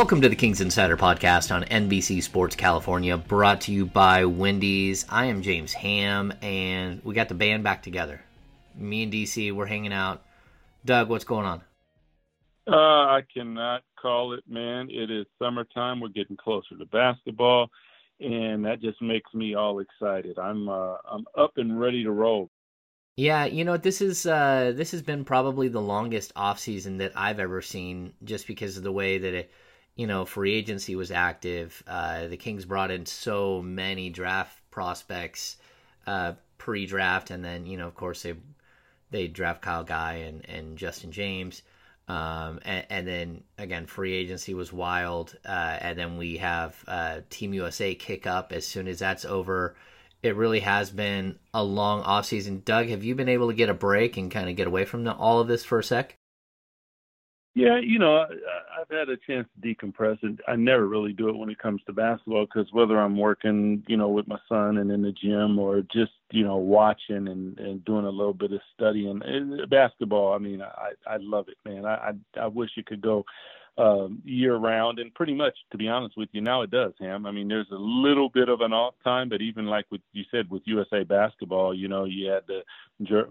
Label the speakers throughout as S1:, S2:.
S1: Welcome to the Kings Insider Podcast on NBC Sports California, brought to you by Wendy's. I am James Ham, and we got the band back together. Me and DC, we're hanging out. Doug, what's going on?
S2: Uh, I cannot call it, man. It is summertime. We're getting closer to basketball, and that just makes me all excited. I'm uh, I'm up and ready to roll.
S1: Yeah, you know this is uh, this has been probably the longest off season that I've ever seen, just because of the way that it, you know, free agency was active. Uh, the Kings brought in so many draft prospects uh, pre-draft, and then you know, of course, they they draft Kyle Guy and and Justin James, um, and, and then again, free agency was wild, uh, and then we have uh, Team USA kick up as soon as that's over it really has been a long off season. Doug, have you been able to get a break and kind of get away from the, all of this for a sec?
S2: Yeah, you know, I've had a chance to decompress. And I never really do it when it comes to basketball because whether I'm working, you know, with my son and in the gym or just, you know, watching and, and doing a little bit of studying and basketball, I mean, I, I love it, man. I, I, I wish it could go um, year round, and pretty much, to be honest with you, now it does, Ham. I mean, there's a little bit of an off time, but even like what you said with USA basketball, you know, you had the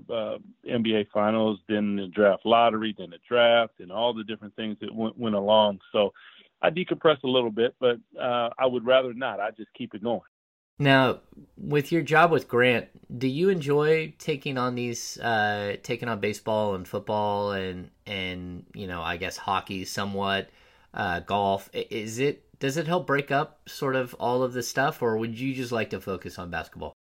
S2: uh, NBA Finals, then the draft lottery, then the draft, and all the different things that went, went along. So I decompress a little bit, but uh, I would rather not. I just keep it going.
S1: Now, with your job with Grant, do you enjoy taking on these, uh, taking on baseball and football and and you know, I guess hockey somewhat, uh, golf? Is it does it help break up sort of all of this stuff, or would you just like to focus on basketball?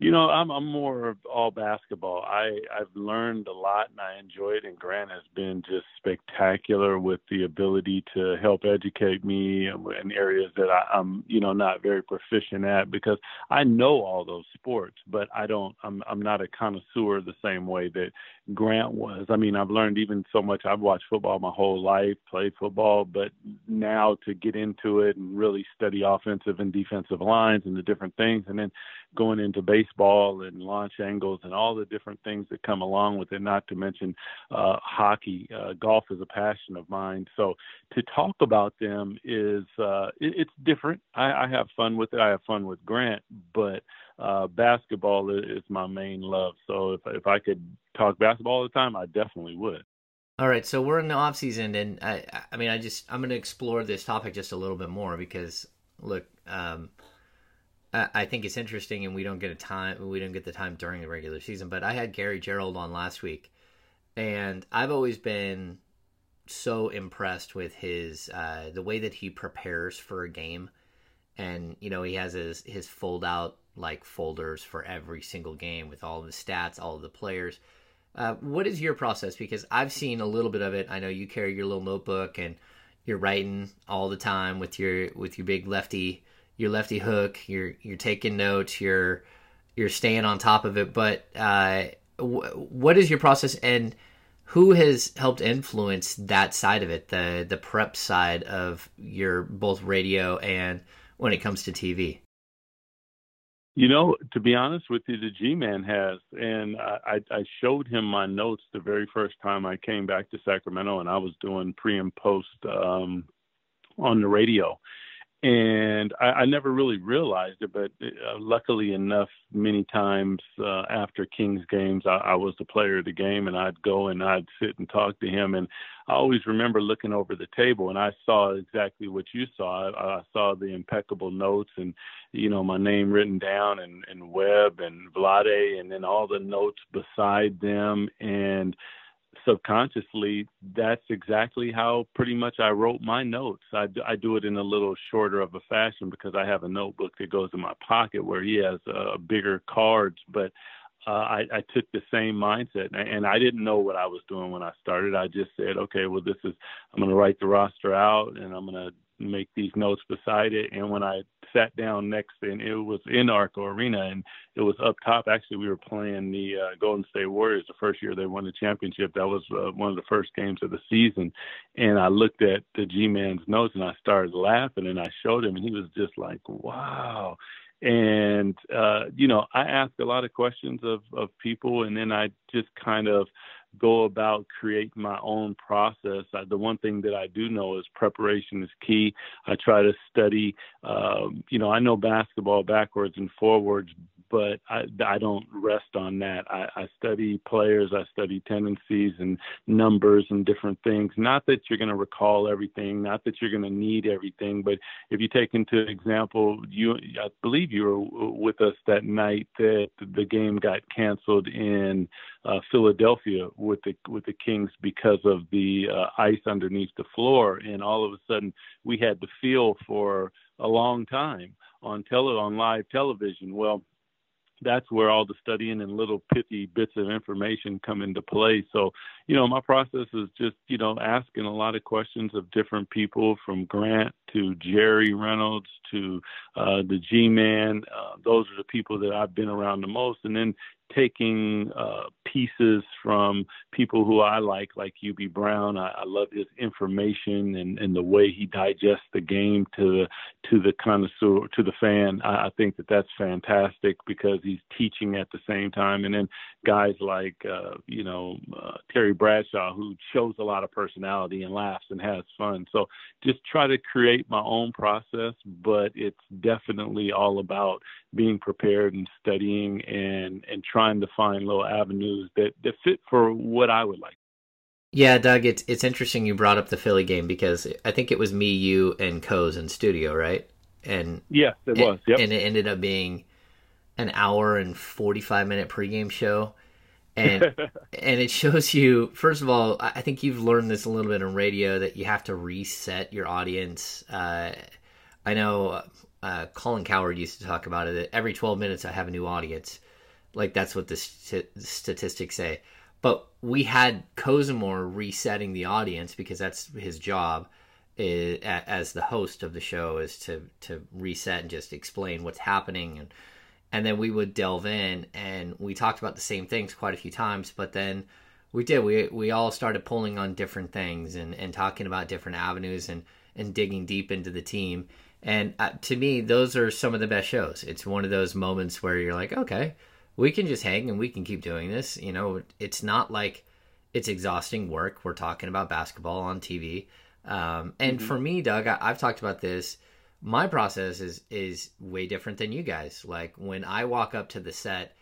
S2: You know, I'm I'm more all basketball. I I've learned a lot and I enjoy it. And Grant has been just spectacular with the ability to help educate me in areas that I, I'm you know not very proficient at because I know all those sports, but I don't. I'm I'm not a connoisseur the same way that Grant was. I mean, I've learned even so much. I've watched football my whole life, played football, but now to get into it and really study offensive and defensive lines and the different things, and then going into baseball and launch angles and all the different things that come along with it, not to mention uh, hockey. Uh, golf is a passion of mine. So to talk about them is uh, it, it's different. I, I have fun with it. I have fun with Grant, but uh, basketball is my main love. So if, if I could talk basketball all the time, I definitely would.
S1: All right, so we're in the off season, and I, I mean, I just I'm going to explore this topic just a little bit more because look, um, I think it's interesting, and we don't get a time. We don't get the time during the regular season. But I had Gary Gerould on last week, and I've always been so impressed with his uh, the way that he prepares for a game, and you know he has his his fold out like folders for every single game with all the stats, all the players. Uh, what is your process? Because I've seen a little bit of it. I know you carry your little notebook and you're writing all the time with your with your big lefty your lefty hook. You're you're taking notes. You're you're staying on top of it. But uh, w- what is your process, and who has helped influence that side of it, the the prep side of your both radio and when it comes to TV?
S2: You know, to be honest with you, the G Man has, and I, I showed him my notes the very first time I came back to Sacramento, and I was doing pre and post um, on the radio and I, I never really realized it, but uh, luckily enough, many times uh, after Kings games, I, I was the player of the game, and I'd go and I'd sit and talk to him, and I always remember looking over the table, and I saw exactly what you saw. I, I saw the impeccable notes, and you know my name written down, and and Webb and Vlade, and then all the notes beside them, and subconsciously, that's exactly how pretty much I wrote my notes. I, I do it in a little shorter of a fashion because I have a notebook that goes in my pocket where he has uh, bigger cards. But uh, I, I took the same mindset, and I didn't know what I was doing when I started. I just said, okay, well, this is I'm going to write the roster out, and I'm going to make these notes beside it. And when I sat down next, and it was in Arco Arena, and it was up top. Actually, we were playing the uh, Golden State Warriors the first year they won the championship. That was uh, one of the first games of the season. And I looked at the G-man's notes, and I started laughing, and I showed him, and he was just like, "Wow." and uh, you know i ask a lot of questions of of people and then i just kind of go about creating my own process. I, the one thing that I do know is preparation is key. I try to study. Um, you know, I know basketball backwards and forwards, but I, I don't rest on that. I, I study players, I study tendencies and numbers and different things. Not that you're going to recall everything, not that you're going to need everything, but if you take into example, you I believe you were with us that night that the game got canceled in uh, Philadelphia with the with the Kings because of the uh, ice underneath the floor, and all of a sudden we had to feel for a long time on tele on live television. Well, that's where all the studying and little pithy bits of information come into play. So, you know, my process is just, you know, asking a lot of questions of different people from Grant to Jerry Reynolds to uh, the G Man. Uh, those are the people that I've been around the most. And then taking uh, pieces from people who I like, like Hubie Brown. I, I love his information and, and the way he digests the game to the to the connoisseur, to the fan. I, I think that that's fantastic because he's teaching at the same time. And then guys like uh, you know uh, Terry Bradshaw, who shows a lot of personality and laughs and has fun. So just try to create my own process, but it's definitely all about being prepared and studying and and trying to find little avenues that that fit for what I would like.
S1: Yeah, Doug, it's it's interesting you brought up the Philly game because I think it was me, you, and Coz in studio, right? And
S2: yes, it was. Yep.
S1: And it ended up being an hour and forty five minute pregame show, and and it shows you first of all, I think you've learned this a little bit in radio that you have to reset your audience. Uh, I know uh, Colin Cowherd used to talk about it. That every 12 minutes, I have a new audience. Like that's what the st- statistics say. But we had Kozimor resetting the audience because that's his job is, as the host of the show is to to reset and just explain what's happening and and then we would delve in and we talked about the same things quite a few times but then we did we we all started pulling on different things and and talking about different avenues and and digging deep into the team and uh, to me, those are some of the best shows. It's one of those moments where you're like, okay, we can just hang and we can keep doing this. You know, it's not like it's exhausting work. We're talking about basketball on TV. Um, and mm-hmm. for me, Doug, I, I've talked about this. My process is is way different than you guys. Like when I walk up to the set,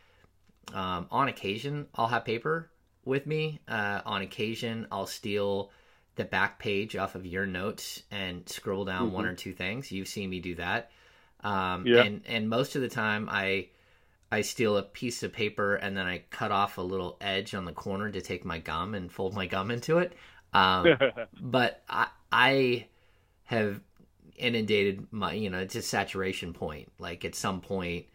S1: um, on occasion I'll have paper with me. Uh, on occasion I'll steal the back page off of your notes and scroll down mm-hmm. one or two things. You've seen me do that. Um, yeah. and, and most of the time I, I steal a piece of paper and then I cut off a little edge on the corner to take my gum and fold my gum into it. Um, but I, I have inundated my, you know, it's a saturation point. Like at some point,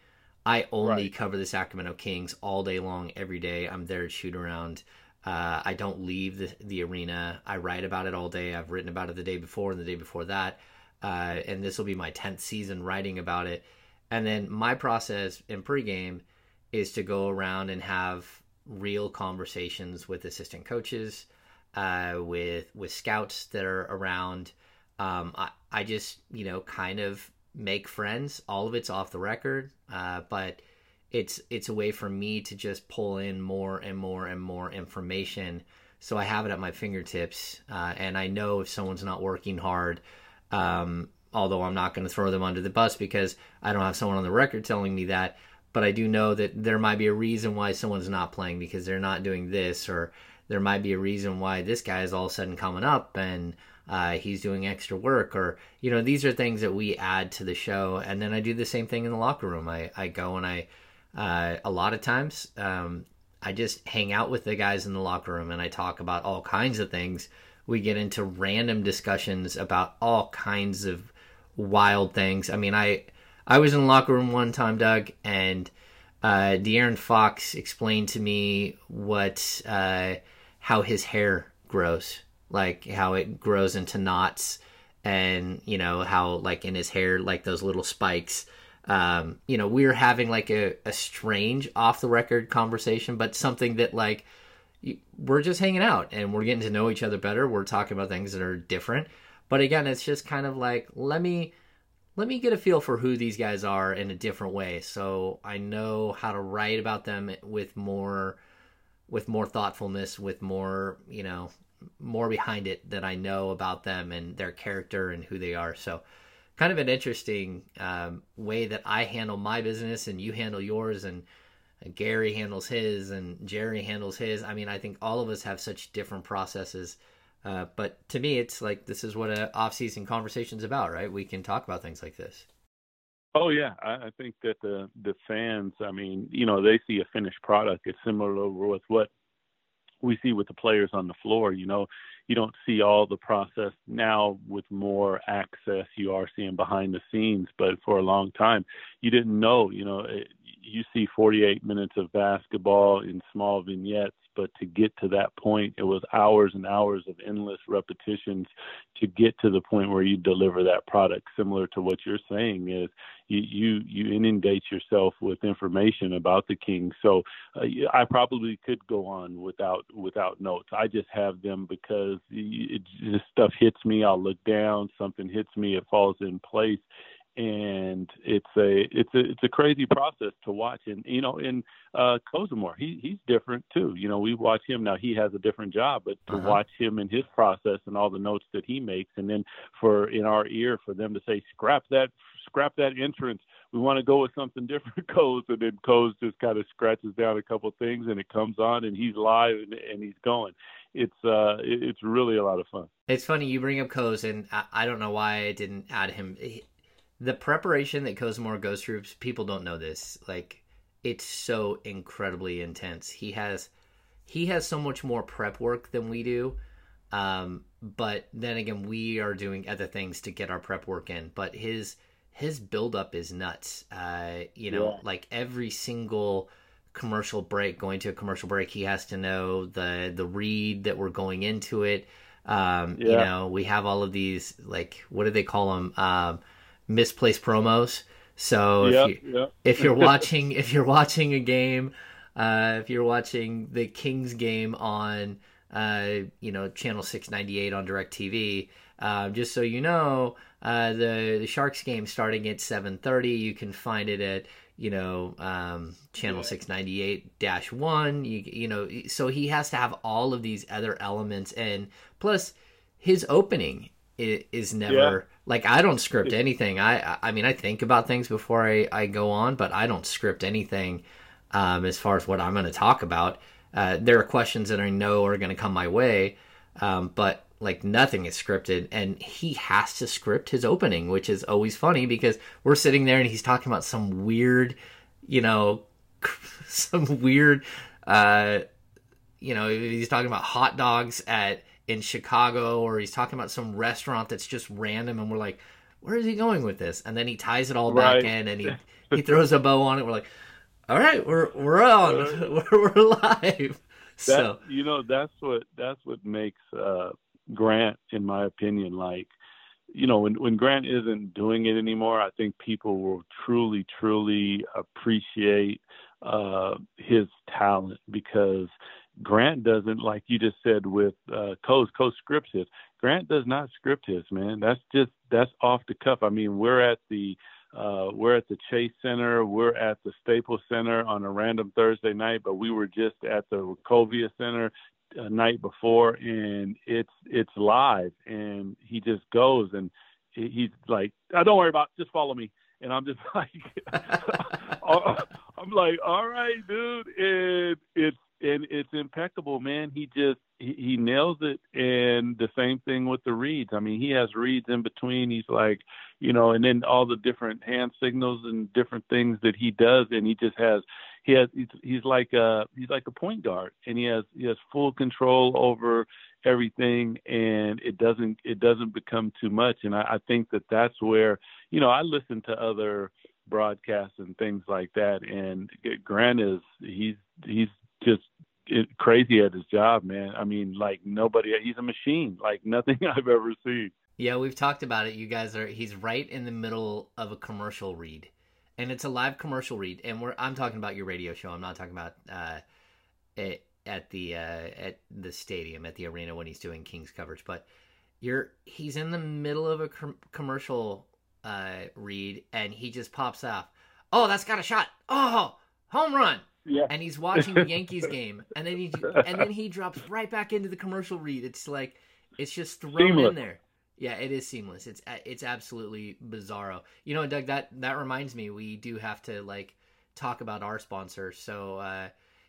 S1: I only right. cover the Sacramento Kings all day long, every day. I'm there to shoot around. Uh, I don't leave the, the arena. I write about it all day. I've written about it the day before and the day before that. Uh, and this will be my 10th season writing about it. And then my process in pregame is to go around and have real conversations with assistant coaches, uh, with with scouts that are around. Um, I, I just you know kind of make friends. All of it's off the record, uh, but it's it's a way for me to just pull in more and more and more information so i have it at my fingertips uh, and i know if someone's not working hard um, although i'm not going to throw them under the bus because i don't have someone on the record telling me that but i do know that there might be a reason why someone's not playing because they're not doing this or there might be a reason why this guy is all of a sudden coming up and uh, he's doing extra work or you know these are things that we add to the show and then i do the same thing in the locker room i, I go and i uh, a lot of times, um, I just hang out with the guys in the locker room and I talk about all kinds of things. We get into random discussions about all kinds of wild things. I mean, I I was in the locker room one time, Doug, and uh, De'Aaron Fox explained to me what uh, how his hair grows, like how it grows into knots, and you know how like in his hair, like those little spikes. Um, you know, we are having like a, a strange off the record conversation, but something that like we're just hanging out and we're getting to know each other better. We're talking about things that are different. But again, it's just kind of like let me let me get a feel for who these guys are in a different way so I know how to write about them with more with more thoughtfulness, with more, you know, more behind it that I know about them and their character and who they are. So kind of an interesting um, way that I handle my business and you handle yours and Gary handles his and Jerry handles his. I mean, I think all of us have such different processes. Uh, but to me, it's like this is what an off-season conversation is about, right? We can talk about things like this.
S2: Oh yeah, I, I think that the the fans, I mean, you know, they see a finished product. It's similar with what we see with the players on the floor. You know, you don't see all the process now with more access. You are seeing behind the scenes, but for a long time, you didn't know. You know, it, you see 48 minutes of basketball in small vignettes, but to get to that point, it was hours and hours of endless repetitions to get to the point where you deliver that product. Similar to what you're saying is you you, you inundate yourself with information about the king. So uh, I probably could go on without without notes. I just have them because it, just stuff hits me. I'll look down, something hits me, it falls in place and it's a it's a it's a crazy process to watch. And you know in uh Kozimor he he's different too. You know we watch him now he has a different job but to uh-huh. watch him and his process and all the notes that he makes and then for in our ear for them to say scrap that scrap that entrance. We want to go with something different Coz and then Coz just kind of scratches down a couple things and it comes on and he's live and, and he's going. It's uh it's really a lot of fun.
S1: It's funny you bring up Coz and I, I don't know why I didn't add him the preparation that Kozimor goes through, people don't know this. Like, it's so incredibly intense. He has he has so much more prep work than we do. Um, but then again, we are doing other things to get our prep work in. But his his buildup is nuts. Uh, you know, yeah. like every single commercial break, going to a commercial break, he has to know the the read that we're going into it. Um, yeah. You know, we have all of these like what do they call them? Um, misplaced promos. So
S2: yep,
S1: if, you, yep. if you're watching if you're watching a game, uh, if you're watching the Kings game on uh, you know channel 698 on DirecTV, uh, just so you know, uh, the the Sharks game starting at 7:30. You can find it at you know um, channel 698 dash one. You you know so he has to have all of these other elements and plus his opening is, is never. Yeah like I don't script anything. I I mean I think about things before I, I go on, but I don't script anything um, as far as what I'm going to talk about. Uh, there are questions that I know are going to come my way, um, but like nothing is scripted, and he has to script his opening, which is always funny because we're sitting there and he's talking about some weird, you know, some weird, uh, you know, he's talking about hot dogs at in Chicago or he's talking about some restaurant that's just random and we're like, where is he going with this? And then he ties it all right. back in and he, he throws a bow on it. We're like, all right, we're we're on, we're, we're live. so
S2: you know that's what that's what makes uh, Grant, in my opinion, like you know when when Grant isn't doing it anymore, I think people will truly truly appreciate uh, his talent because Grant doesn't, like you just said with uh, Coz, Coz scripts his. Grant does not script his, man. That's just that's off the cuff. I mean, we're at the uh, we're at the Chase Center, we're at the Staples Center on a random Thursday night, but we were just at the Wachovia Center a night before, and it's it's live, and he just goes and he's like, oh, "Don't worry about, it. just follow me." And I'm just like, I'm like, all right, dude. And it's and it's impeccable, man. He just he, he nails it. And the same thing with the reads. I mean, he has reads in between. He's like, you know, and then all the different hand signals and different things that he does, and he just has he has he's, he's like a he's like a point guard, and he has he has full control over everything, and it doesn't it doesn't become too much. And I, I think that that's where you know I listen to other broadcasts and things like that. And Grant is he's he's just crazy at his job, man. I mean, like nobody. He's a machine, like nothing I've ever seen.
S1: Yeah, we've talked about it. You guys are. He's right in the middle of a commercial read, and it's a live commercial read. And we're. I'm talking about your radio show. I'm not talking about uh, it, at the uh, at the stadium at the arena when he's doing Kings coverage. But you're. He's in the middle of a com- commercial uh, read, and he just pops off. Oh, that's got a shot. Oh, home run.
S2: Yeah.
S1: And he's watching the Yankees game, and then he and then he drops right back into the commercial read. It's like it's just thrown
S2: Seamless.
S1: in there. Yeah, it is seamless. It's it's absolutely bizarro. You know, Doug, that that reminds me, we do have to like talk about our sponsor. So, uh,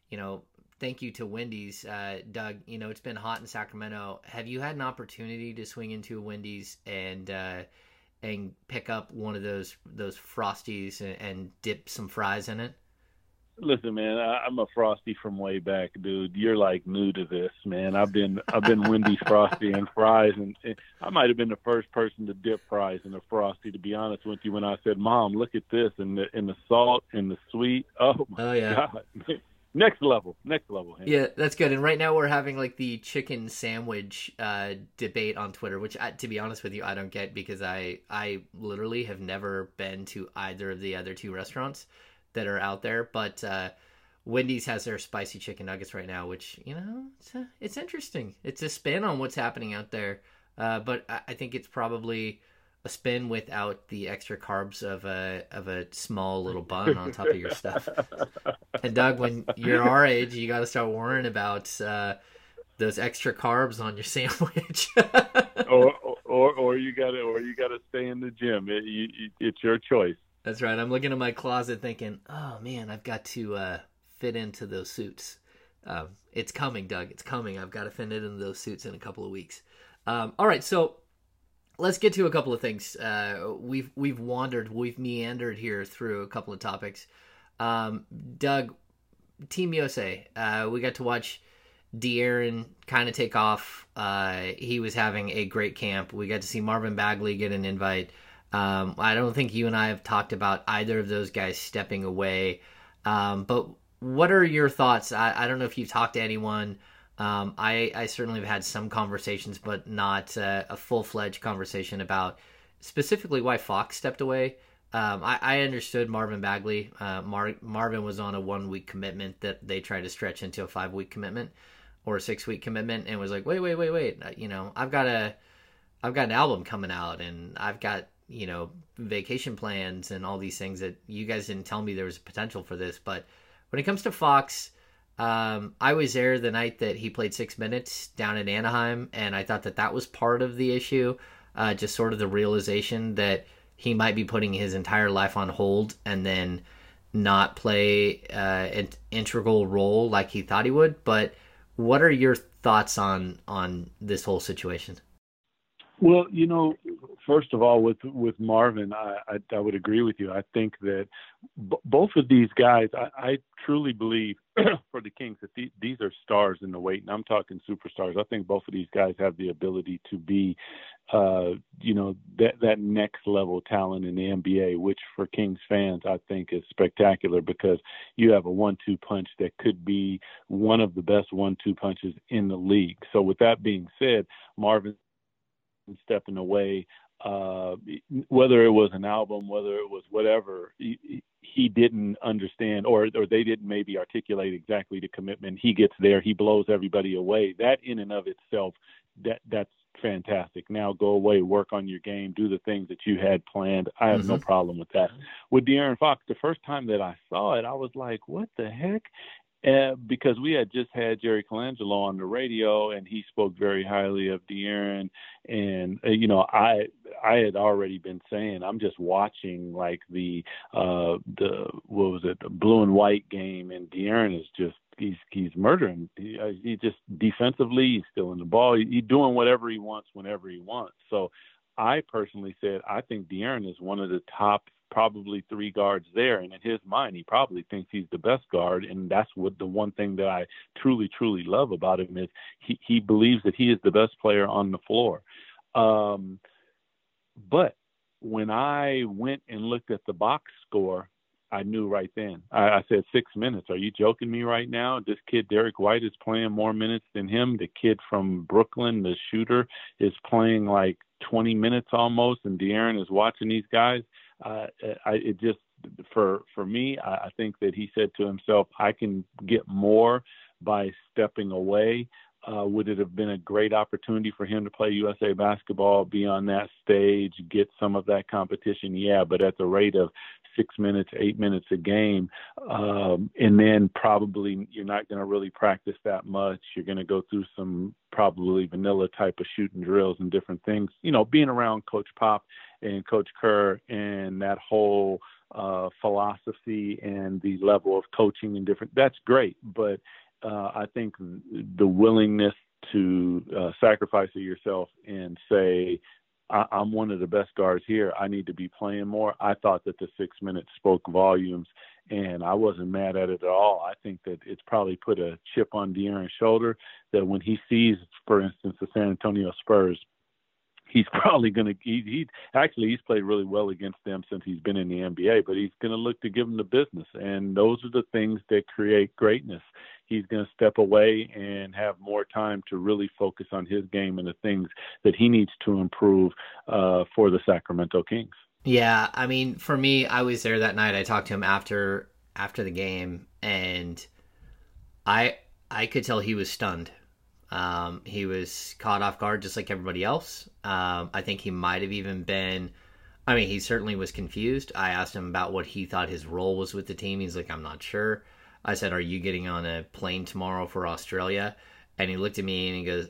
S1: you know, thank you to Wendy's, uh, Doug. You know, it's been hot in Sacramento. Have you had an opportunity to swing into a Wendy's and uh, and pick up one of those those frosties and, and dip some fries in it?
S2: Listen, man, I, I'm a frosty from way back, dude. You're like new to this, man. I've been I've been Wendy's frosty and fries, and, and I might have been the first person to dip fries in a frosty. To be honest with you, when I said, "Mom, look at this," and the and the salt and the sweet, oh my
S1: Oh yeah.
S2: god, next level, next level. Hank.
S1: Yeah, that's good. And right now we're having like the chicken sandwich uh, debate on Twitter, which, I, to be honest with you, I don't get because I I literally have never been to either of the other two restaurants that are out there. But uh, Wendy's has their spicy chicken nuggets right now, which you know it's uh it's interesting. It's a spin on what's happening out there, uh, but I, I think it's probably a spin without the extra carbs of a of a small little bun on top of your stuff. And Doug, when you're our age, you got to start worrying about uh, those extra carbs on your sandwich.
S2: or, or or you got to or you got to stay in the gym. It, you, you, it's your choice.
S1: That's right. I'm looking at my closet thinking, oh man, I've got to uh, fit into those suits. Um, it's coming, Doug. It's coming. I've got to fit into those suits in a couple of weeks. Um, all right, so let's get to a couple of things. Uh, we've we've wandered, we've meandered here through a couple of topics. Um, Doug, Team USA, uh, we got to watch De'Aaron kind of take off. Uh, he was having a great camp. We got to see Marvin Bagley get an invite. Um, I don't think you and I have talked about either of those guys stepping away. Um, but what are your thoughts? I, I don't know if you've talked to anyone. Um, I, I certainly have had some conversations, but not uh, a full fledged conversation about specifically why Fox stepped away. Um, I, I understood Marvin Bagley. Uh, Mar- Marvin was on a one week commitment that they tried to stretch into a five week commitment or a six week commitment, and was like, wait, wait, wait, wait. Uh, You know, I've got a, I've got an album coming out, and I've got you know vacation plans and all these things that you guys didn't tell me there was potential for this. But when it comes to Fox, um, I was there the night that he played six minutes down in Anaheim, and I thought that that was part of the issue. Uh, just sort of the realization that he might be putting his entire life on hold and then not play uh, an integral role like he thought he would. But what are your thoughts on on this whole situation?
S2: Well, you know, first of all, with with Marvin, I I, I would agree with you. I think that b- both of these guys, I, I truly believe for the Kings that the, these are stars in the and I'm talking superstars. I think both of these guys have the ability to be, uh, you know, that that next level talent in the NBA, which for Kings fans I think is spectacular because you have a one-two punch that could be one of the best one-two punches in the league. So, with that being said, Marvin stepping away uh whether it was an album whether it was whatever he, he didn't understand or or they didn't maybe articulate exactly the commitment. He gets there he blows everybody away. That in and of itself that that's fantastic. Now go away work on your game do the things that you had planned. I have no problem with that. With De'Aaron Fox the first time that i saw it i was like what the heck because we had just had Jerry Colangelo on the radio, and he spoke very highly of De'Aaron. And uh, you know, I I had already been saying I'm just watching like the uh the what was it the blue and white game, and De'Aaron is just he's he's murdering. He, uh, he just defensively, he's stealing the ball. He, he's doing whatever he wants whenever he wants. So. I personally said I think De'Aaron is one of the top probably three guards there and in his mind he probably thinks he's the best guard and that's what the one thing that I truly truly love about him is he he believes that he is the best player on the floor um but when I went and looked at the box score, I knew right then. I, I said six minutes. Are you joking me right now? This kid Derrick White is playing more minutes than him. The kid from Brooklyn, the shooter, is playing like 20 minutes almost, and De'Aaron is watching these guys. Uh, I, it just for for me, I, I think that he said to himself, I can get more by stepping away. Uh, would it have been a great opportunity for him to play USA basketball, be on that stage, get some of that competition? Yeah, but at the rate of six minutes, eight minutes a game, um, and then probably you're not going to really practice that much. You're going to go through some probably vanilla type of shooting drills and different things. You know, being around Coach Pop and Coach Kerr and that whole uh, philosophy and the level of coaching and different. That's great, but uh, I think the willingness to uh, sacrifice yourself and say, I- am one of the best guards here. I need to be playing more. I thought that the six minutes spoke volumes, and I wasn't mad at it at all. I think that it's probably put a chip on De'Aaron's shoulder that when he sees, for instance, the San Antonio Spurs he's probably going to he, he actually he's played really well against them since he's been in the NBA but he's going to look to give them the business. And those are the things that create greatness. He's going to step away and have more time to really focus on his game and the things that he needs to improve uh, for the Sacramento Kings.
S1: Yeah I mean for me I was there that night. I talked to him after after the game and I I could tell he was stunned um, he was caught off guard just like everybody else. Um, I think he might have even been. I mean, he certainly was confused. I asked him about what he thought his role was with the team. He's like, I'm not sure. I said, Are you getting on a plane tomorrow for Australia? And he looked at me and he goes,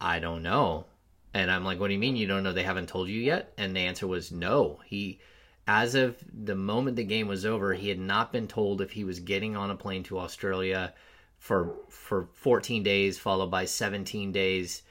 S1: I don't know. And I'm like, What do you mean you don't know? They haven't told you yet? And the answer was no. He, as of the moment the game was over, he had not been told if he was getting on a plane to Australia for for 14 days, followed by 17 days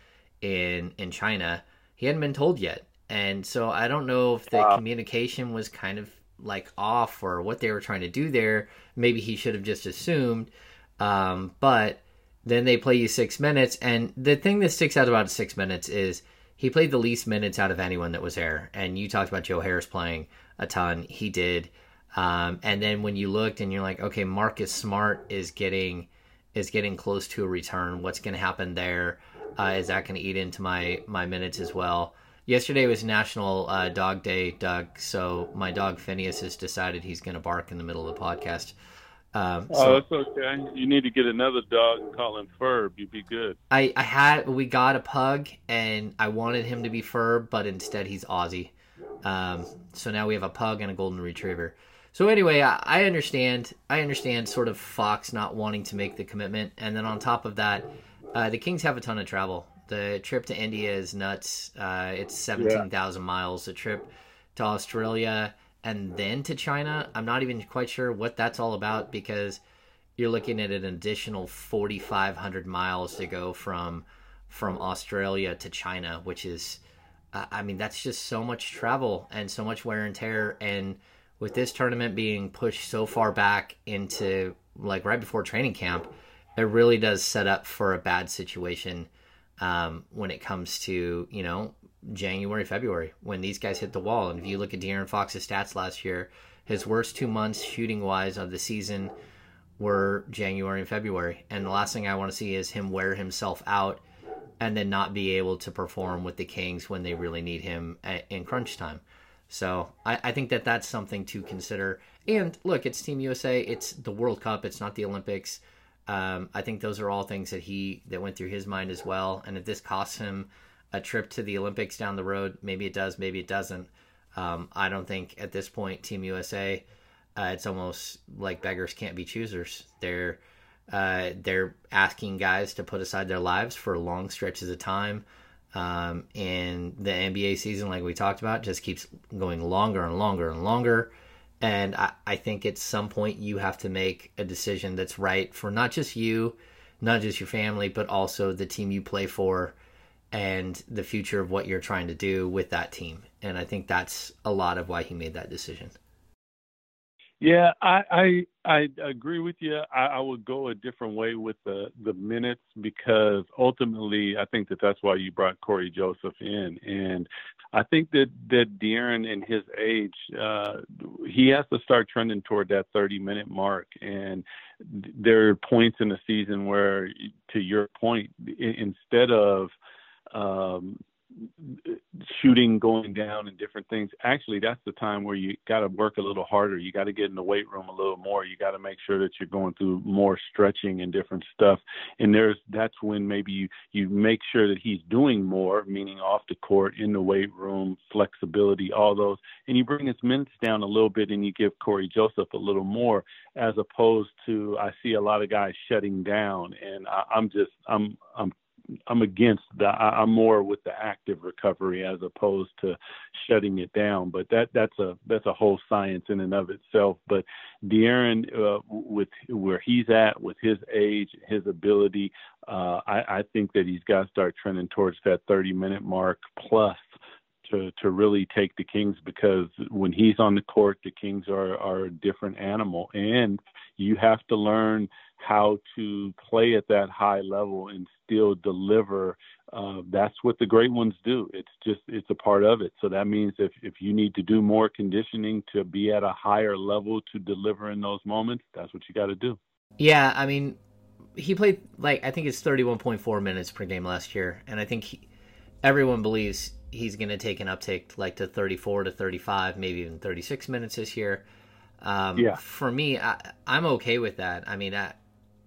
S1: in in China. He hadn't been told yet, and so I don't know if the wow. communication was kind of like off or what they were trying to do there. Maybe he should have just assumed. Um, but then they play you six minutes, and the thing that sticks out about six minutes is he played the least minutes out of anyone that was there. And you talked about Joe Harris playing a ton. He did. Um, and then when you looked and you're like, okay, Marcus Smart is getting is getting close to a return. What's going to happen there? Uh, is that going to eat into my my minutes as well? Yesterday was National uh, Dog Day, Doug. So my dog Phineas has decided he's going to bark in the middle of the podcast.
S2: Um, oh, that's okay. You need to get another dog and call him Ferb. You'd be good.
S1: I, I had we got a pug and I wanted him to be Ferb, but instead he's Aussie. Um, so now we have a pug and a golden retriever. So anyway, I, I understand. I understand sort of Fox not wanting to make the commitment, and then on top of that, uh, the Kings have a ton of travel. The trip to India is nuts. Uh, it's seventeen thousand yeah. miles. The trip to Australia and then to China, I'm not even quite sure what that's all about because you're looking at an additional 4,500 miles to go from from Australia to China, which is, uh, I mean, that's just so much travel and so much wear and tear and with this tournament being pushed so far back into like right before training camp, it really does set up for a bad situation um, when it comes to you know January, February when these guys hit the wall. And if you look at De'Aaron Fox's stats last year, his worst two months shooting wise of the season were January and February. And the last thing I want to see is him wear himself out and then not be able to perform with the Kings when they really need him at, in crunch time. So I, I think that that's something to consider. And look, it's Team USA. It's the World Cup. It's not the Olympics. Um, I think those are all things that he that went through his mind as well. And if this costs him a trip to the Olympics down the road, maybe it does, maybe it doesn't. Um, I don't think at this point Team USA, uh, it's almost like beggars can't be choosers. They're uh, they're asking guys to put aside their lives for long stretches of time. Um, and the NBA season, like we talked about, just keeps going longer and longer and longer. And I, I think at some point you have to make a decision that's right for not just you, not just your family, but also the team you play for and the future of what you're trying to do with that team. And I think that's a lot of why he made that decision.
S2: Yeah, I I, I agree with you. I, I would go a different way with the the minutes because ultimately I think that that's why you brought Cory Joseph in, and I think that that De'Aaron in his age, uh, he has to start trending toward that 30 minute mark, and there are points in the season where, to your point, instead of um, shooting going down and different things actually that's the time where you got to work a little harder. You got to get in the weight room a little more. You got to make sure that you're going through more stretching and different stuff. And there's that's when maybe you you make sure that he's doing more meaning off the court in the weight room flexibility all those. And you bring his minutes down a little bit and you give Cory Joseph a little more as opposed to I see a lot of guys shutting down. And I, I'm just I'm I'm I'm against that. I'm more with the active recovery as opposed to shutting it down. But that that's a that's a whole science in and of itself. But De'Aaron, uh, with where he's at, with his age, his ability, uh, I, I think that he's got to start trending towards that 30 minute mark plus to to really take the Kings because when he's on the court, the Kings are are a different animal, and you have to learn how to play at that high level and still deliver. Uh, that's what the great ones do. It's just it's a part of it. So that means if if you need to do more conditioning to be at a higher level to deliver in those moments, that's what you got to do.
S1: Yeah, I mean, he played like I think it's thirty one point four minutes per game last year, and I think he, everyone believes he's going to take an uptick like to 34 to 35, maybe even 36 minutes this year. Um, yeah. For me, I, am okay with that. I mean, I,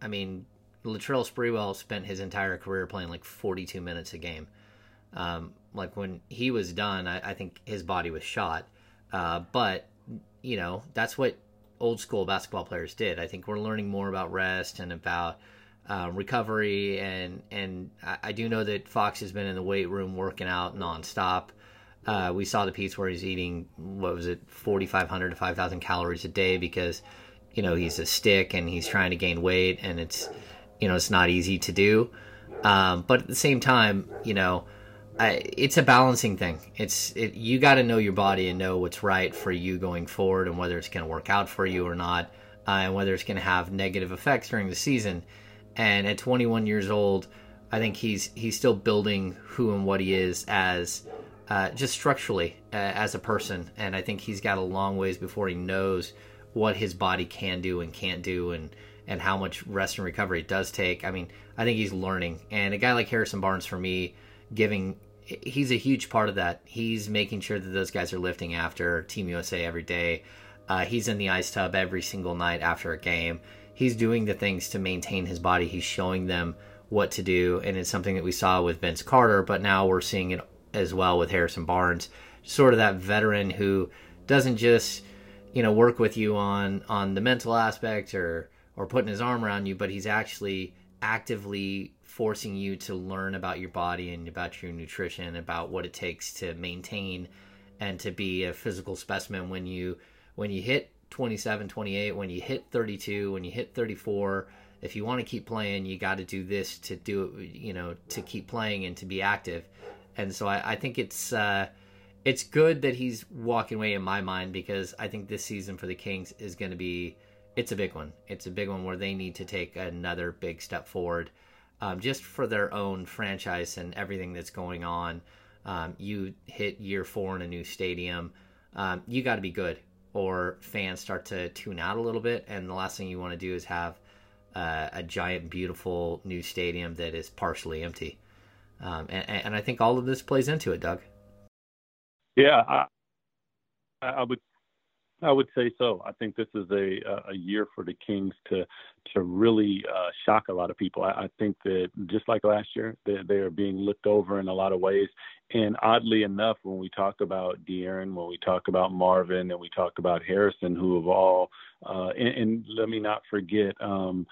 S1: I mean, Latrell Sprewell spent his entire career playing like 42 minutes a game. Um, like when he was done, I, I think his body was shot. Uh, but you know, that's what old school basketball players did. I think we're learning more about rest and about uh, recovery, and and I, I, do know that Fox has been in the weight room working out nonstop. Uh, we saw the piece where he's eating what was it, 4,500 to 5,000 calories a day because you know he's a stick and he's trying to gain weight, and it's you know it's not easy to do. Um, but at the same time, you know, I, it's a balancing thing. It's it, you got to know your body and know what's right for you going forward, and whether it's going to work out for you or not, uh, and whether it's going to have negative effects during the season. And at 21 years old, I think he's he's still building who and what he is as uh, just structurally uh, as a person. And I think he's got a long ways before he knows what his body can do and can't do, and and how much rest and recovery it does take. I mean, I think he's learning. And a guy like Harrison Barnes, for me, giving he's a huge part of that. He's making sure that those guys are lifting after Team USA every day. Uh, he's in the ice tub every single night after a game he's doing the things to maintain his body. He's showing them what to do, and it's something that we saw with Vince Carter, but now we're seeing it as well with Harrison Barnes, sort of that veteran who doesn't just you know work with you on on the mental aspect or or putting his arm around you, but he's actually actively forcing you to learn about your body and about your nutrition, about what it takes to maintain and to be a physical specimen when you when you hit 27, 28, when you hit 32, when you hit 34, if you want to keep playing, you got to do this to do it, you know, to keep playing and to be active. And so I, I think it's uh, it's good that he's walking away in my mind because I think this season for the Kings is going to be it's a big one. It's a big one where they need to take another big step forward, um, just for their own franchise and everything that's going on. Um, you hit year four in a new stadium. Um, you got to be good or fans start to tune out a little bit. And the last thing you want to do is have uh, a giant, beautiful new stadium that is partially empty. Um, and, and, I think all of this plays into it, Doug.
S2: Yeah, I, I would I would say so. I think this is a a year for the Kings to to really uh, shock a lot of people. I, I think that just like last year, they, they are being looked over in a lot of ways. And oddly enough, when we talk about De'Aaron, when we talk about Marvin, and we talk about Harrison, who have all, uh, and, and let me not forget. Um,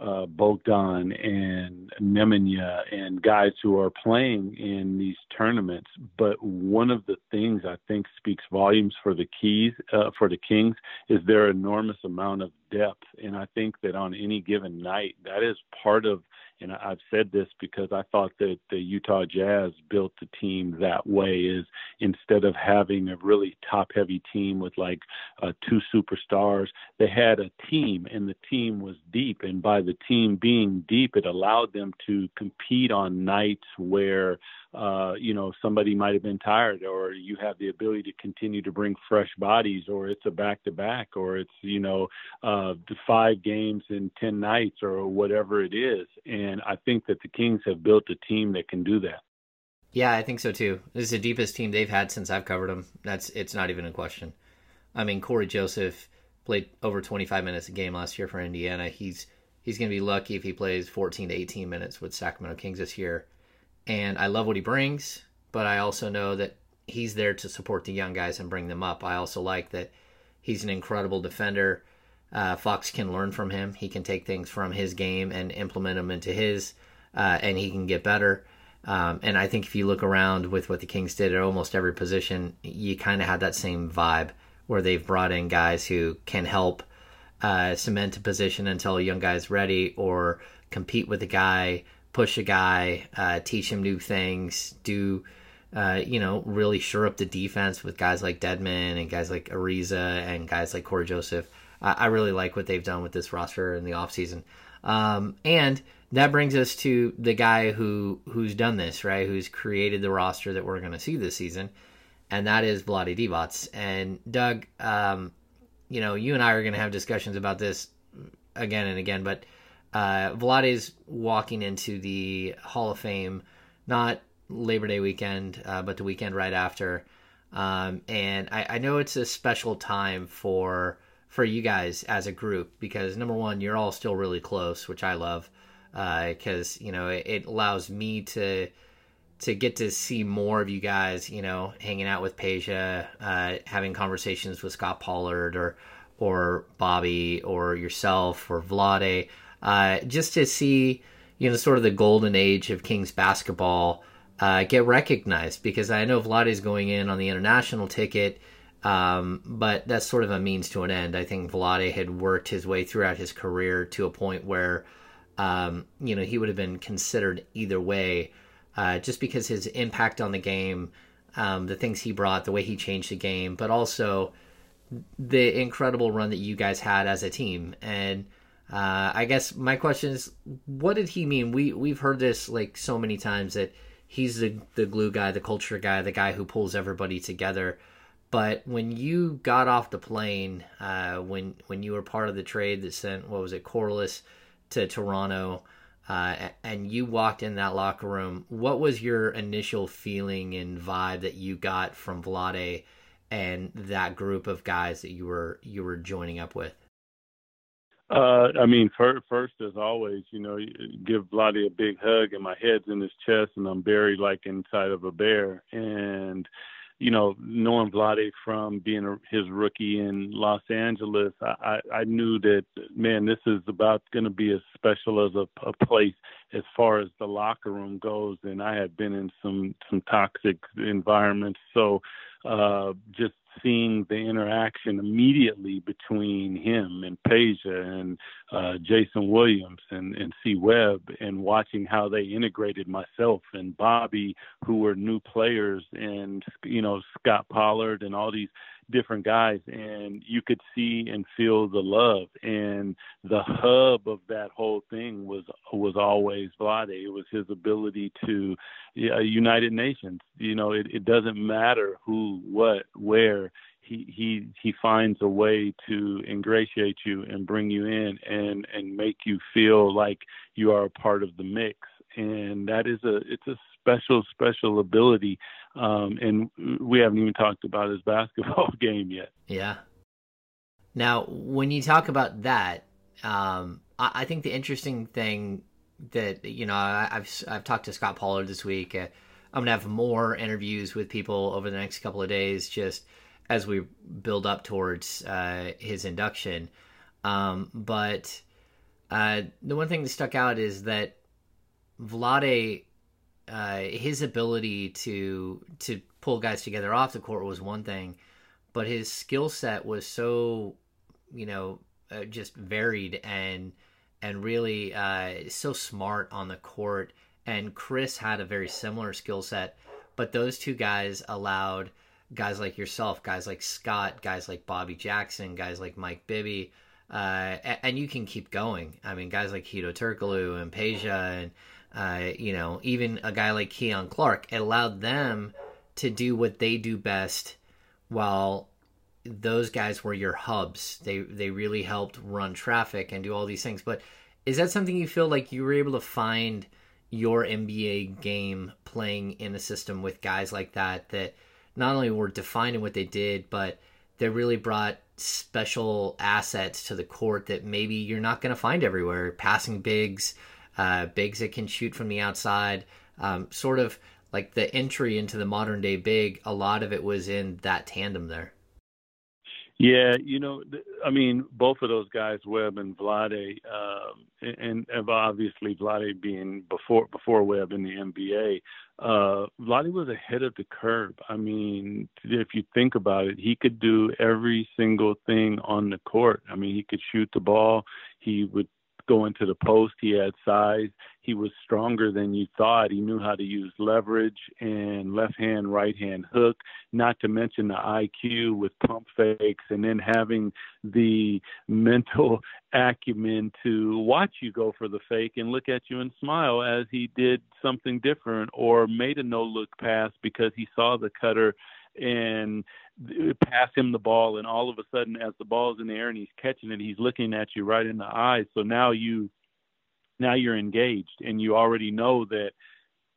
S2: uh, Bogdan and Nemanja and guys who are playing in these tournaments. But one of the things I think speaks volumes for the keys uh, for the Kings is their enormous amount of depth. And I think that on any given night, that is part of and I've said this because I thought that the Utah Jazz built the team that way is instead of having a really top heavy team with like uh, two superstars, they had a team and the team was deep. And by the team being deep, it allowed them to compete on nights where uh, you know, somebody might have been tired, or you have the ability to continue to bring fresh bodies, or it's a back to back, or it's, you know, uh, five games in 10 nights, or whatever it is. And I think that the Kings have built a team that can do that.
S1: Yeah, I think so too. This is the deepest team they've had since I've covered them. That's it's not even a question. I mean, Cory Joseph played over 25 minutes a game last year for Indiana. He's he's going to be lucky if he plays 14 to 18 minutes with Sacramento Kings this year and I love what he brings, but I also know that he's there to support the young guys and bring them up. I also like that he's an incredible defender. Uh, Fox can learn from him. He can take things from his game and implement them into his, uh, and he can get better. Um, and I think if you look around with what the Kings did at almost every position, you kind of had that same vibe where they've brought in guys who can help uh, cement a position until a young guy's ready or compete with a guy push a guy, uh, teach him new things, do uh, you know really shore up the defense with guys like Dedmon and guys like Ariza and guys like Cory Joseph. I, I really like what they've done with this roster in the offseason. Um, and that brings us to the guy who who's done this, right? Who's created the roster that we're going to see this season, and that is Vlade Divac. And Doug, um, you know, you and I are going to have discussions about this again and again, but uh, Vlade's walking into the Hall of Fame, not Labor Day weekend, uh, but the weekend right after. Um, and I, I, know it's a special time for for you guys as a group because number one, you're all still really close, which I love because uh, you know it, it, allows me to to get to see more of you guys, you know, hanging out with Peja, uh, having conversations with Scott Pollard or or Bobby or yourself or Vlade uh, just to see you know sort of the golden age of Kings basketball uh, get recognized because I know Vlade's going in on the international ticket. Um, but that's sort of a means to an end. I think Vlade had worked his way throughout his career to a point where, um, you know, he would have been considered either way, uh, just because his impact on the game, um, the things he brought, the way he changed the game, but also the incredible run that you guys had as a team. And uh, I guess my question is, what did he mean? We we've heard this like so many times that he's the the glue guy, the culture guy, the guy who pulls everybody together. But when you got off the plane, uh, when when you were part of the trade that sent what was it, Corliss to Toronto, uh, and you walked in that locker room, what was your initial feeling and vibe that you got from Vlade and that group of guys that you were you were joining up with?
S2: Uh, I mean, first, first as always, you know, give Vlade a big hug, and my head's in his chest, and I'm buried like inside of a bear. And you know, knowing Vlade from being a, his rookie in Los Angeles, I, I, I knew that man, this is about going to be as special as a, a place as far as the locker room goes. And I had been in some some toxic environments, so uh, just seeing the interaction immediately between him and Peja and uh, Jason Williams and, and C. Webb and watching how they integrated myself and Bobby, who were new players, and, you know, Scott Pollard and all these different guys and you could see and feel the love and the hub of that whole thing was was always Vlade. It was his ability to uh, United Nations. You know, it, it doesn't matter who, what, where. He he he finds a way to ingratiate you and bring you in and and make you feel like you are a part of the mix. And that is a it's a special special ability um, and we haven't even talked about his basketball game yet.
S1: Yeah. Now, when you talk about that, um, I, I, think the interesting thing that you know I, have I've talked to Scott Pollard this week. Uh, I'm gonna have more interviews with people over the next couple of days, just as we build up towards uh, his induction. Um, but uh, the one thing that stuck out is that Vlade uh, his ability to to pull guys together off the court was one thing, but his skill set was so, you know, uh, just varied and and really uh, so smart on the court. And Chris had a very similar skill set, but those two guys allowed guys like yourself, guys like Scott, guys like Bobby Jackson, guys like Mike Bibby, uh, and you can keep going. I mean, guys like Hedo Turkoglu and Peja, and uh, you know, even a guy like Keon Clark, it allowed them to do what they do best, while those guys were your hubs. They they really helped run traffic and do all these things. But is that something you feel like you were able to find your NBA game playing in a system with guys like that that not only were defining what they did, but they really brought special assets to the court that maybe you're not going to find everywhere. Passing bigs, uh, bigs that can shoot from the outside, um, sort of like the entry into the modern day big. A lot of it was in that tandem there.
S2: Yeah, you know, I mean, both of those guys, Webb and Vlade, um, and, and obviously Vlade being before before Webb in the NBA, uh, Vlade was ahead of the curve. I mean, if you think about it, he could do every single thing on the court. I mean, he could shoot the ball. He would go to the post. He had size. He was stronger than you thought. He knew how to use leverage and left hand, right hand hook, not to mention the IQ with pump fakes and then having the mental acumen to watch you go for the fake and look at you and smile as he did something different or made a no look pass because he saw the cutter and pass him the ball and all of a sudden as the ball's in the air and he's catching it he's looking at you right in the eyes. So now you now you're engaged and you already know that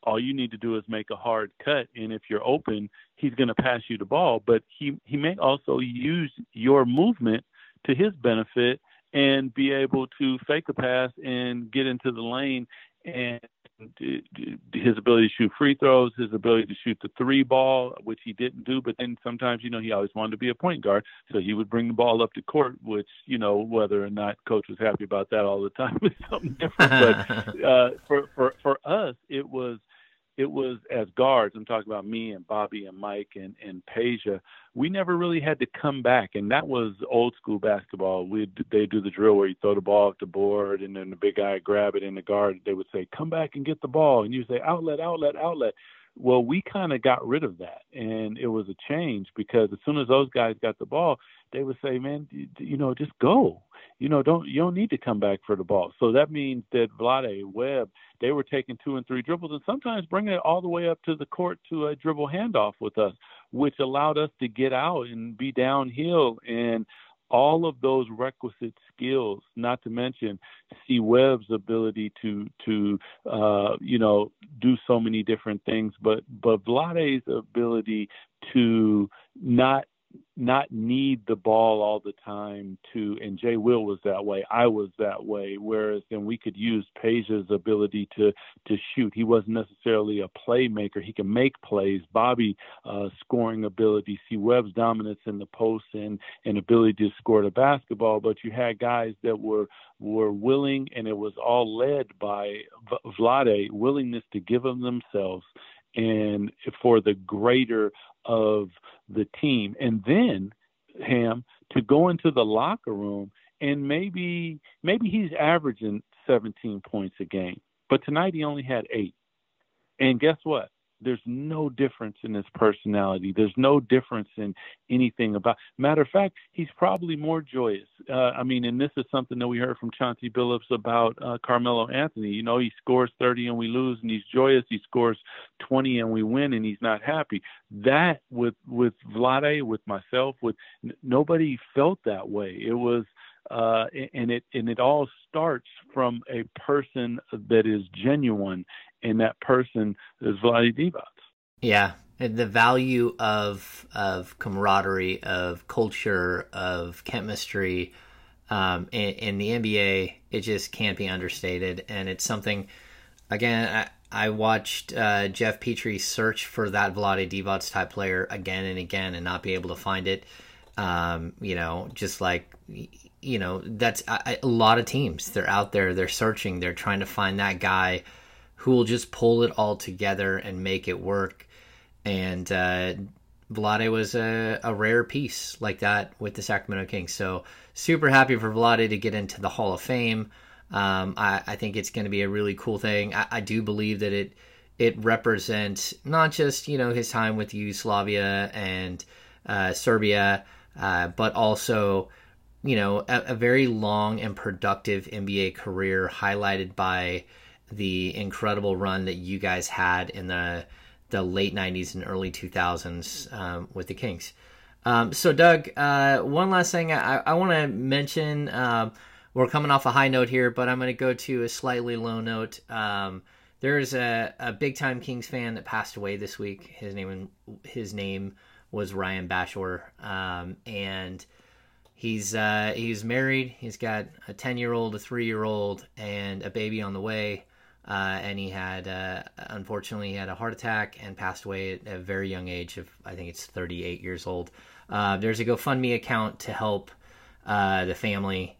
S2: all you need to do is make a hard cut and if you're open he's going to pass you the ball. But he he may also use your movement to his benefit and be able to fake a pass and get into the lane and his ability to shoot free throws, his ability to shoot the three ball, which he didn't do. But then sometimes, you know, he always wanted to be a point guard, so he would bring the ball up to court, which, you know, whether or not coach was happy about that all the time is something different. but uh, for for for us, it was it was as guards, I'm talking about me and Bobby and Mike and, and Peja, we never really had to come back. And that was old school basketball. We'd, they do the drill where you throw the ball off the board and then the big guy grab it in the guard. They would say, come back and get the ball. And you say, outlet, outlet, outlet. Well, we kind of got rid of that. And it was a change because as soon as those guys got the ball, they would say, man, you, you know, just go you know, don't you don't need to come back for the ball. So that means that Vlade, Webb, they were taking two and three dribbles and sometimes bringing it all the way up to the court to a dribble handoff with us, which allowed us to get out and be downhill and all of those requisite skills, not to mention C. Webb's ability to to uh, you know do so many different things, but but Vlade's ability to not not need the ball all the time to and Jay Will was that way. I was that way. Whereas then we could use Peja's ability to to shoot. He wasn't necessarily a playmaker. He can make plays. Bobby uh, scoring ability, C. Webb's dominance in the post and and ability to score the basketball. But you had guys that were were willing, and it was all led by Vlade willingness to give of themselves and for the greater of the team. And then him to go into the locker room and maybe maybe he's averaging 17 points a game, but tonight he only had 8. And guess what? There's no difference in his personality. There's no difference in anything about. Matter of fact, he's probably more joyous. Uh, I mean, and this is something that we heard from Chauncey Billups about uh, Carmelo Anthony. You know, he scores 30 and we lose, and he's joyous. He scores 20 and we win, and he's not happy. That with with Vlade, with myself, with n- nobody felt that way. It was uh, and it and it all starts from a person that is genuine and that person is Vlade Divac.
S1: Yeah, the value of of camaraderie, of culture, of chemistry um, in, in, the NBA, it just can't be understated, and it's something. Again, I, I watched uh, Geoff Petrie search for that Vlade Divac type player again and again, and not be able to find it. Um, you know, just like you know, that's a lot of teams. They're out there, they're searching, they're trying to find that guy who will just pull it all together and make it work. And uh, Vlade was a, a rare piece like that with the Sacramento Kings. So super happy for Vlade to get into the Hall of Fame. Um, I, I, think it's going to be a really cool thing. I, I, do believe that it it represents not just you know his time with Yugoslavia and uh, Serbia, uh, but also you know a, a, very long and productive NBA career highlighted by the incredible run that you guys had in the the late 90s and early 2000s um, with the Kings. Um, so, Doug, uh, one last thing I, I want to mention. Um, we're coming off a high note here, but I'm going to go to a slightly low note. Um, there's a, a big time Kings fan that passed away this week. His name his name was Ryan Bashor, um, and he's uh, he's married. He's got a ten year old, a three year old, and a baby on the way. Uh, and he had, uh, unfortunately, he had a heart attack and passed away at a very young age of, I think it's 38 years old. Uh, there's a GoFundMe account to help uh, the family,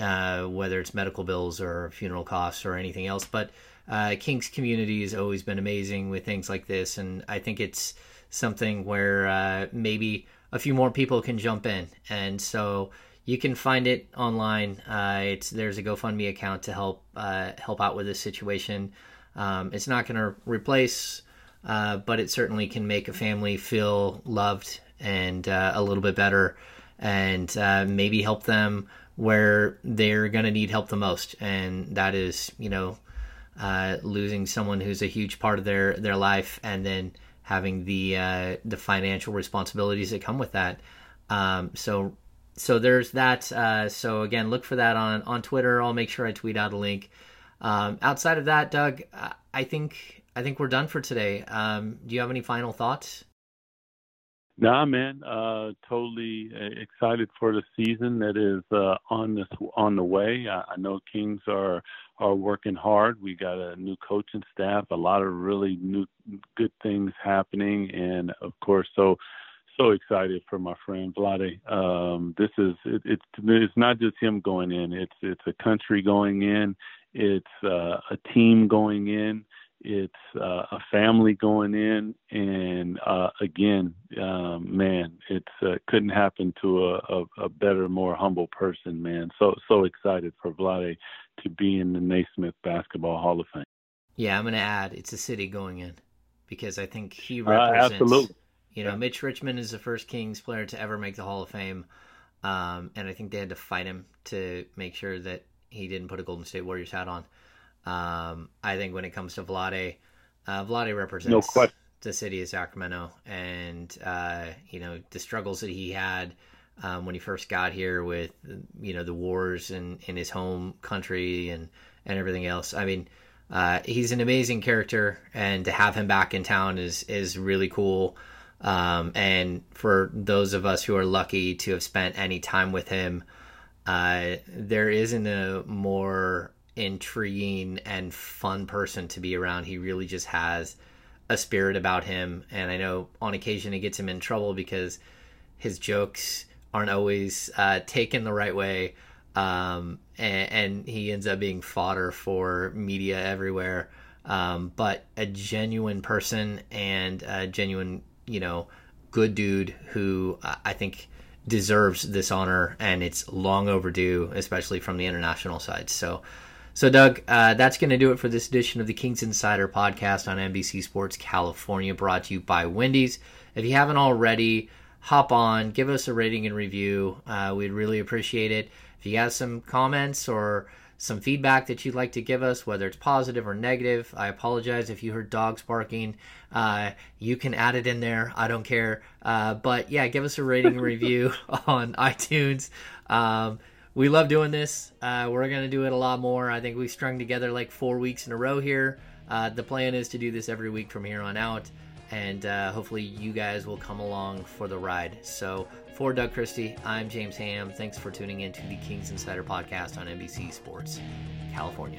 S1: uh, whether it's medical bills or funeral costs or anything else. But uh, King's community has always been amazing with things like this, and I think it's something where maybe a few more people can jump in. And so you can find it online. Uh, it's there's a GoFundMe account to help uh, help out with this situation. Um, it's not going to replace, uh, but it certainly can make a family feel loved and uh, a little bit better, and uh, maybe help them where they're going to need help the most, and that is you know uh, losing someone who's a huge part of their their life, and then having the the financial responsibilities that come with that. Um, so so there's that. Uh, so again, look for that on on Twitter. I'll make sure I tweet out a link. Um, outside of that, Doug, I think I think we're done for today. Um, do you have any final thoughts?
S2: Nah, man. Uh, totally uh, excited for the season that is uh, on this on the way. I, I know Kings are are working hard. We got a new coaching staff, a lot of really new good things happening, and of course, so so excited for my friend Vlade. Um, this is it, it's it's not just him going in. It's it's a country going in. It's uh, a team going in. It's uh, a family going in. And uh, again, um, man, it's uh, couldn't happen to a, a, a better, more humble person, man. So so excited for Vlade to be in the Naismith Basketball Hall of Fame.
S1: Yeah, I'm going to add it's a city going in because I think he uh, represents.
S2: absolutely
S1: you know, Mitch Richmond is the first Kings player to ever make the Hall of Fame, um, and I think they had to fight him to make sure that he didn't put a Golden State Warriors hat on. Um, I think when it comes to Vlade, uh, Vlade represents no the city of Sacramento, and uh, you know the struggles that he had um, when he first got here with you know the wars in, in his home country and and everything else. I mean, uh, he's an amazing character, and to have him back in town is is really cool. Um, and for those of us who are lucky to have spent any time with him, uh, there isn't a more intriguing and fun person to be around. He really just has a spirit about him. And I know on occasion it gets him in trouble because his jokes aren't always uh, taken the right way. Um, and, and, he ends up being fodder for media everywhere. Um, but a genuine person and a genuine you know, good dude who I think deserves this honor, and it's long overdue, especially from the international side. So, so Doug, uh, that's going to do it for this edition of the Kings Insider podcast on NBC Sports California, brought to you by Wendy's. If you haven't already, hop on, give us a rating and review. Uh, we'd really appreciate it. If you have some comments or some feedback that you'd like to give us, whether it's positive or negative. I apologize if you heard dogs barking. Uh, you can add it in there. I don't care. Uh, but yeah, give us a rating review on iTunes. Um, we love doing this. Uh, we're going to do it a lot more. I think we've strung together like four weeks in a row here. Uh, the plan is to do this every week from here on out. And uh, hopefully, you guys will come along for the ride. So, for Doug Christie, I'm James Ham. Thanks for tuning in to the Kings Insider Podcast on NBC Sports California.